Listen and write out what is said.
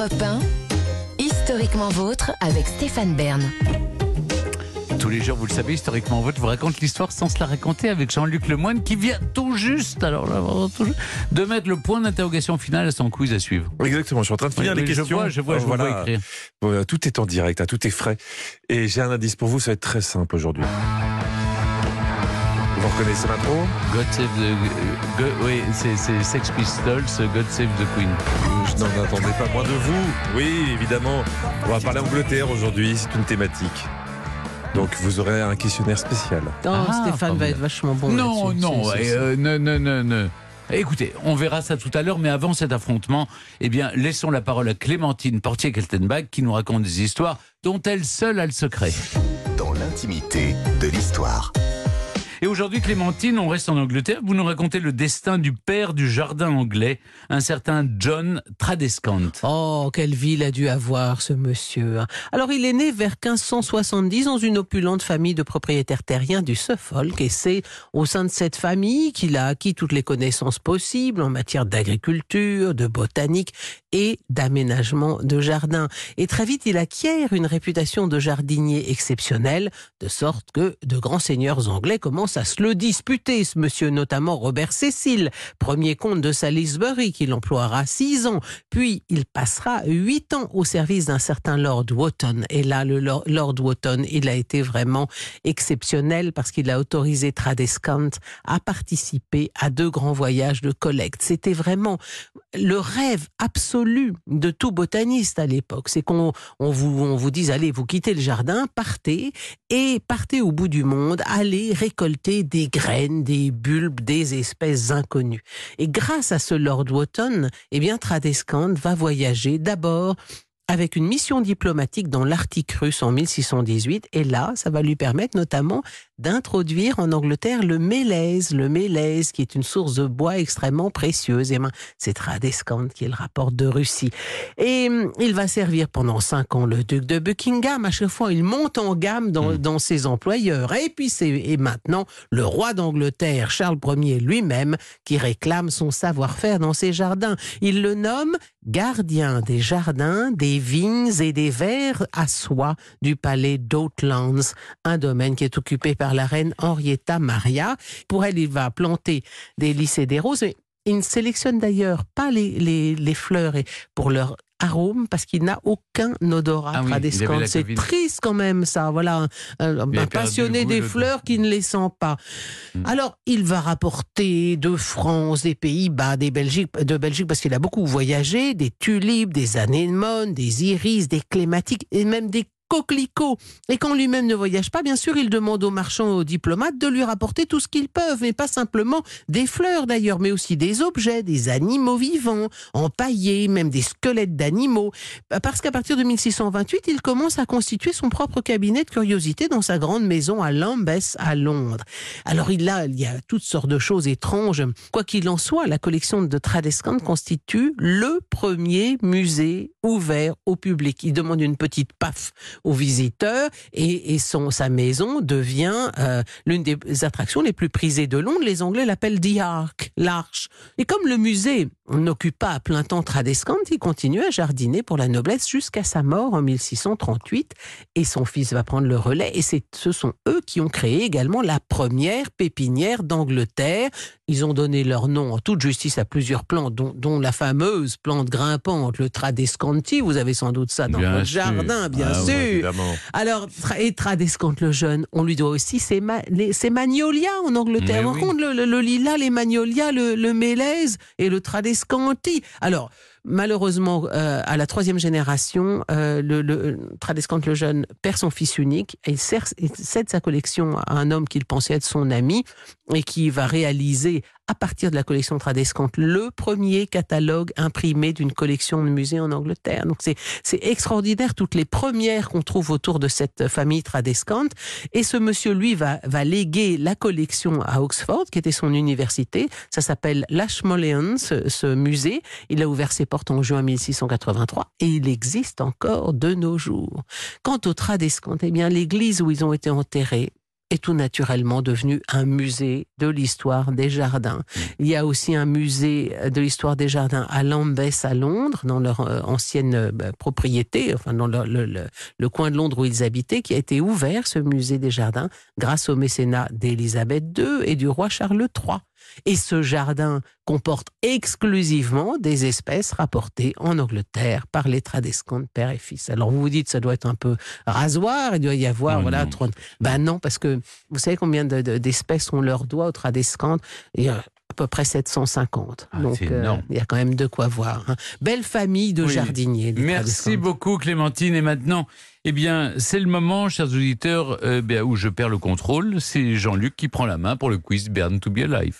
Europe 1, historiquement vôtre avec Stéphane Bern. Tous les jours, vous le savez, historiquement vôtre vous raconte l'histoire sans se la raconter avec Jean-Luc Lemoyne qui vient tout juste, alors là, tout juste, de mettre le point d'interrogation final à son quiz à suivre. Exactement, je suis en train de finir Oui, les je questions. vois, je vois, je vois écrire. Voilà, tout est en direct, hein, tout est frais. Et j'ai un indice pour vous, ça va être très simple aujourd'hui. Vous reconnaissez l'intro God Save the... Go- oui, c'est Sex Pistols, God Save the Queen. Je n'en attendais pas moins de vous. Oui, évidemment. On va parler Angleterre aujourd'hui, c'est une thématique. Donc vous aurez un questionnaire spécial. Oh, Ah, Stéphane va être vachement bon. non, non, euh, non, non, non, non. Écoutez, on verra ça tout à l'heure, mais avant cet affrontement, eh bien, laissons la parole à Clémentine Portier-Keltenbach qui nous raconte des histoires dont elle seule a le secret. dans l'intimité de l'histoire. Et aujourd'hui, Clémentine, on reste en Angleterre. Vous nous racontez le destin du père du jardin anglais, un certain John Tradescant. Oh, quelle vie a dû avoir, ce monsieur. hein. Alors, il est né vers 1570 dans une opulente famille de propriétaires terriens du Suffolk. Et c'est au sein de cette famille qu'il a acquis toutes les connaissances possibles en matière d'agriculture, de botanique et d'aménagement de jardin. Et très vite, il acquiert une réputation de jardinier exceptionnel, de sorte que de grands seigneurs anglais commencent à se le disputer, ce monsieur, notamment Robert Cecil, premier comte de Salisbury, qu'il emploiera six ans. Puis il passera huit ans au service d'un certain Lord Wotton. Et là, le Lord, Wotton, il a été vraiment exceptionnel parce qu'il a autorisé Tradescant à participer à deux grands voyages de collecte. C'était vraiment le rêve absolu de tout botaniste à l'époque. C'est qu'on on vous, on vous dise, allez, vous quittez le jardin, partez, et partez au bout du monde, allez récolter des graines, des bulbes, des espèces inconnues. Et grâce à ce Lord Wotton, eh bien, Tradescant va voyager d'abord avec une mission diplomatique dans l'Arctique russe en 1618. Et là, ça va lui permettre notamment d'introduire en Angleterre le mélèze, le mélèze qui est une source de bois extrêmement précieuse. Et ben, c'est Tradescant qui le rapporte de Russie. Et hum, il va servir pendant cinq ans le duc de Buckingham. À chaque fois, il monte en gamme dans, dans ses employeurs. Et puis, c'est et maintenant le roi d'Angleterre, Charles Ier lui-même, qui réclame son savoir-faire dans ses jardins. Il le nomme gardien des jardins, des vignes et des verres à soie du palais d'Oatlands, un domaine qui est occupé par la reine Henrietta Maria. Pour elle, il va planter des lys et des roses. Mais il ne sélectionne d'ailleurs pas les, les, les fleurs et pour leur arôme parce qu'il n'a aucun odorat Ah oui, C'est triste quand même ça. Voilà un, passionné des le- fleurs qui ne les sent pas. Hmm. Alors, il va rapporter de France, des Pays-Bas, des Belgiques, de Belgique, parce qu'il a beaucoup voyagé, des tulipes, des anémones, des iris, des clématiques et même des coquelicots. Et quand lui-même ne voyage pas, bien sûr, il demande aux marchands, aux diplomates de lui rapporter tout ce qu'ils peuvent, mais pas simplement des fleurs d'ailleurs, mais aussi des objets, des animaux vivants, empaillés, même des squelettes d'animaux. Parce qu'à partir de 1628, il commence à constituer son propre cabinet de curiosité dans sa grande maison à Lambeth, à Londres. Alors il a, il y a toutes sortes de choses étranges. Quoi qu'il en soit, la collection de Tradescant constitue le premier musée ouvert au public. Il demande une petite paf aux visiteurs et, et son, sa maison devient euh, l'une des attractions les plus prisées de Londres. Les Anglais l'appellent The Ark, l'arche. Et comme le musée n'occupe pas à plein temps Tradescant, il continue à jardiner pour la noblesse jusqu'à sa mort en 1638 et son fils va prendre le relais et ce sont eux qui ont créé également la première pépinière d'Angleterre. Ils ont donné leur nom en toute justice à plusieurs plantes, dont, dont la fameuse plante grimpante, le Tradescanti. Vous avez sans doute ça dans Bien votre sûr. jardin, bien Ah sûr. Évidemment. Alors, Tra- et Tradescant le jeune, on lui doit aussi ses, ma- les- ses magnolias en Angleterre. Par oui. contre, le, le- le lilas, les magnolias, le, le mélèze et le Tradescanti. Alors, malheureusement, euh, à la troisième génération, euh, le, le Tradescant le jeune perd son fils unique et il, cède sa collection à un homme qu'il pensait être son ami et qui va réaliser à partir de la collection Tradescant le premier catalogue imprimé d'une collection de musées en Angleterre. Donc c'est extraordinaire toutes les premières qu'on trouve autour de cette famille Tradescant. Et ce monsieur, lui, va, va léguer la collection à Oxford, qui était son université. Ça s'appelle l'Ashmolean, ce, ce musée. Il a ouvert ses portes en juin 1683 et il existe encore de nos jours. Quant aux Tradescant, eh bien, l'église où ils ont été enterrés est tout naturellement devenu un musée de l'histoire des jardins. Il y a aussi un musée de l'histoire des jardins à Lambeth à Londres, dans leur euh, ancienne euh, bah, propriété, enfin dans le, le- le- le coin de Londres où ils habitaient, qui a été ouvert, ce musée des jardins, grâce au mécénat d'Élisabeth II et du roi Charles III. Et ce jardin comporte exclusivement des espèces rapportées en Angleterre par les tradescants de père et fils. Alors vous vous dites, ça doit être un peu rasoir, il doit y avoir, Oh voilà, non. Ben non, parce que vous savez combien de- de- d'espèces on leur doit aux tradescants Il y a à peu près 750. Ah, Donc euh, il y a quand même de quoi voir. hein. Belle famille de Oui. jardiniers. Merci beaucoup Clémentine. Et maintenant, eh bien, c'est le moment, chers auditeurs, euh, ben, où je perds le contrôle. C'est Jean-Luc qui prend la main pour le quiz Burn to be Alive.